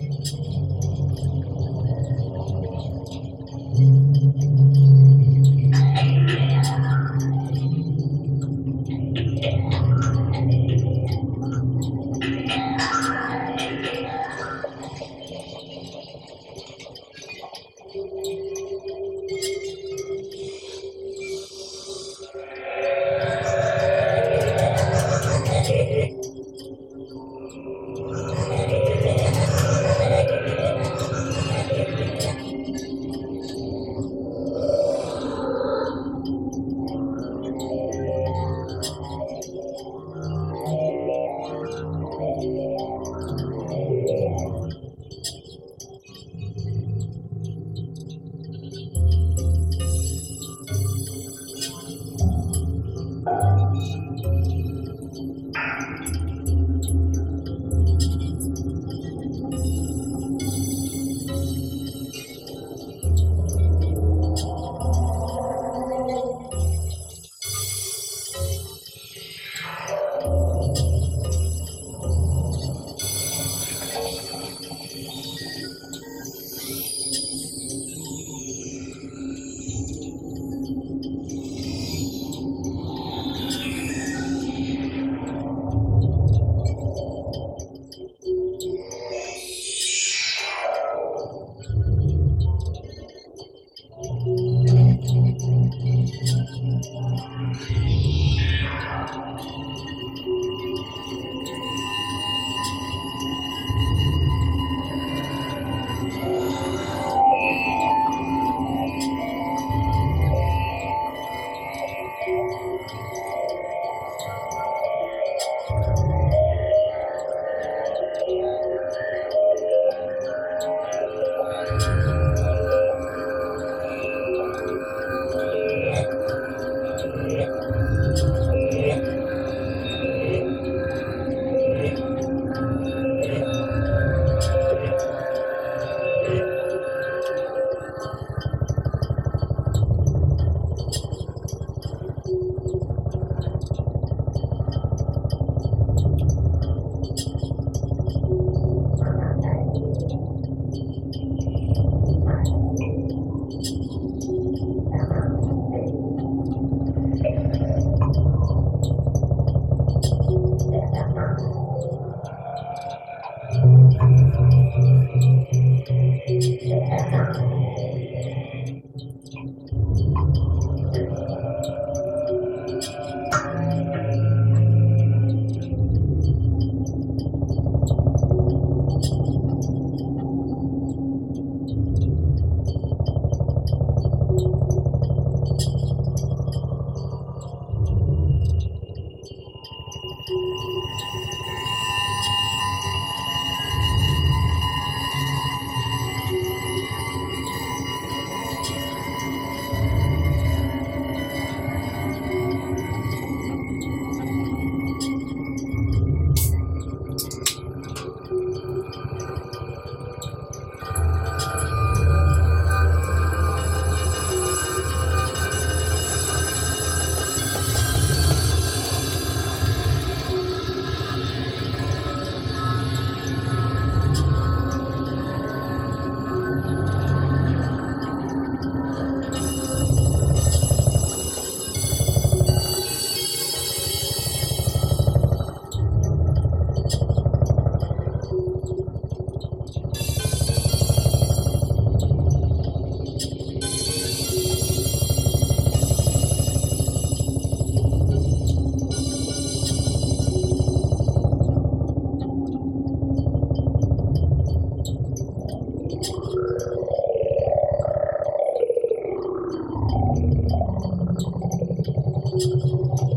フフフフ。thank